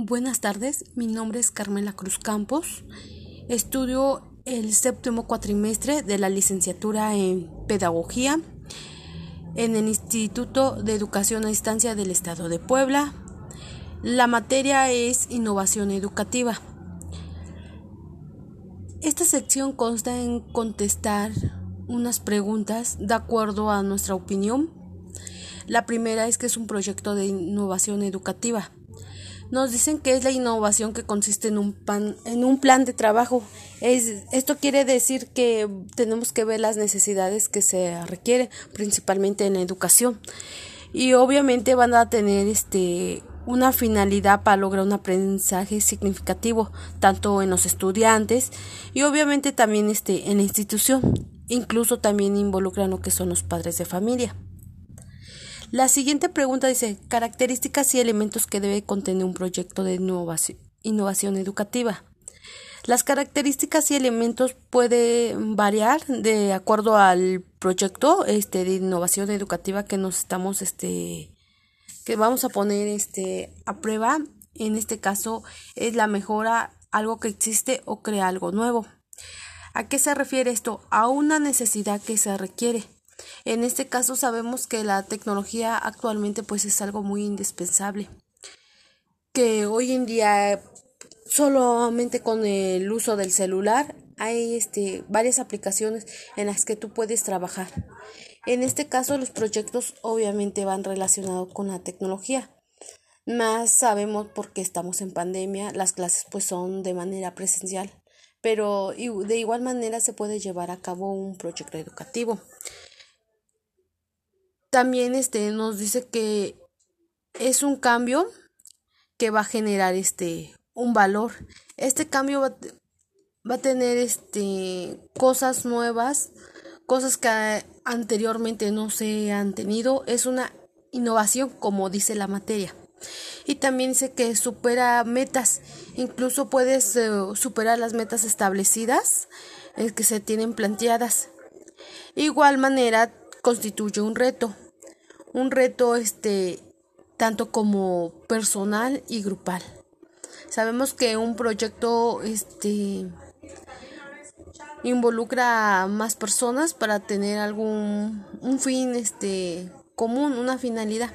Buenas tardes, mi nombre es Carmela Cruz Campos. Estudio el séptimo cuatrimestre de la licenciatura en Pedagogía en el Instituto de Educación a Distancia del Estado de Puebla. La materia es innovación educativa. Esta sección consta en contestar unas preguntas de acuerdo a nuestra opinión. La primera es que es un proyecto de innovación educativa. Nos dicen que es la innovación que consiste en un, en un plan de trabajo. Es, esto quiere decir que tenemos que ver las necesidades que se requieren, principalmente en la educación. Y obviamente van a tener este una finalidad para lograr un aprendizaje significativo tanto en los estudiantes y obviamente también este en la institución incluso también involucran lo que son los padres de familia la siguiente pregunta dice características y elementos que debe contener un proyecto de innovación, educativa. Las características y elementos pueden variar de acuerdo al proyecto este, de innovación educativa que nos estamos este, que vamos a poner este, a prueba. En este caso es la mejora algo que existe o crea algo nuevo. ¿A qué se refiere esto? A una necesidad que se requiere. En este caso sabemos que la tecnología actualmente pues es algo muy indispensable. Que hoy en día solamente con el uso del celular hay este varias aplicaciones en las que tú puedes trabajar. En este caso los proyectos obviamente van relacionados con la tecnología. Más sabemos porque estamos en pandemia, las clases pues son de manera presencial, pero de igual manera se puede llevar a cabo un proyecto educativo. También este nos dice que es un cambio que va a generar este un valor. Este cambio va, va a tener este cosas nuevas, cosas que anteriormente no se han tenido. Es una innovación, como dice la materia. Y también dice que supera metas, incluso puedes eh, superar las metas establecidas eh, que se tienen planteadas. Igual manera constituye un reto, un reto este tanto como personal y grupal. Sabemos que un proyecto este involucra a más personas para tener algún un fin este común, una finalidad.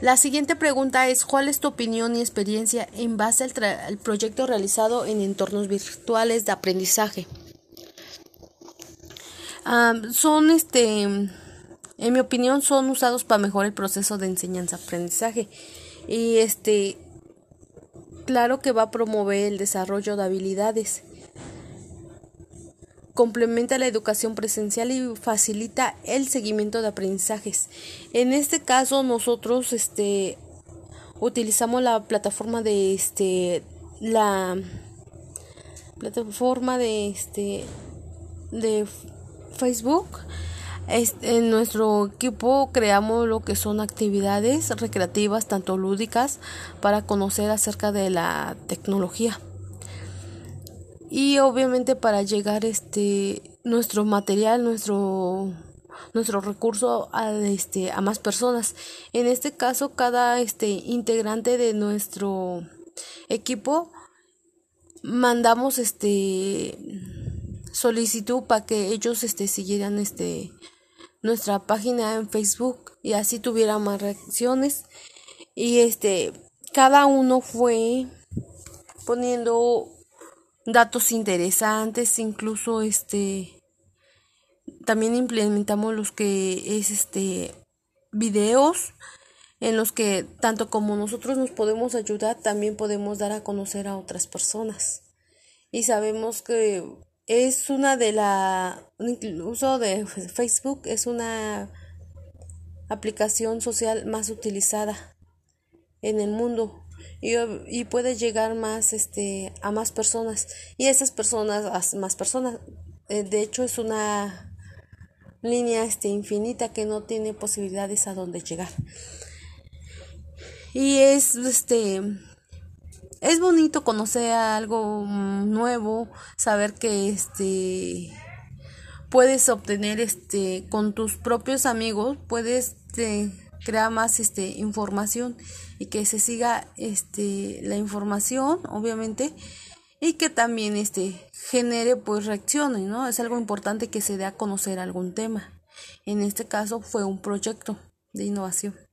La siguiente pregunta es ¿cuál es tu opinión y experiencia en base al, proyecto realizado en entornos virtuales de aprendizaje? Son este en mi opinión son usados para mejorar el proceso de enseñanza aprendizaje y este claro que va a promover el desarrollo de habilidades complementa la educación presencial y facilita el seguimiento de aprendizajes. En este caso nosotros este utilizamos la plataforma de este la plataforma de este de Facebook. En nuestro equipo creamos lo que son actividades recreativas tanto lúdicas para conocer acerca de la tecnología. Y obviamente para llegar este nuestro material nuestro nuestro recurso a este a más personas. En este caso cada este integrante de nuestro equipo mandamos este solicitud para que ellos este siguieran este nuestra página en Facebook y así tuviera más reacciones y este cada uno fue poniendo datos interesantes, incluso este también implementamos los que es este videos en los que tanto como nosotros nos podemos ayudar, también podemos dar a conocer a otras personas. Y sabemos que es una de la uso de Facebook es una aplicación social más utilizada en el mundo. Y, puede llegar más este a más personas. Y esas personas a más personas. Eh, de hecho es una línea este infinita que no tiene posibilidades a dónde llegar. Y es este es bonito conocer algo nuevo saber que este puedes obtener este con tus propios amigos puedes este, crea más este información y que se siga este la información obviamente y que también este genere pues reacciones no es algo importante que se dé a conocer algún tema. En este caso fue un proyecto de innovación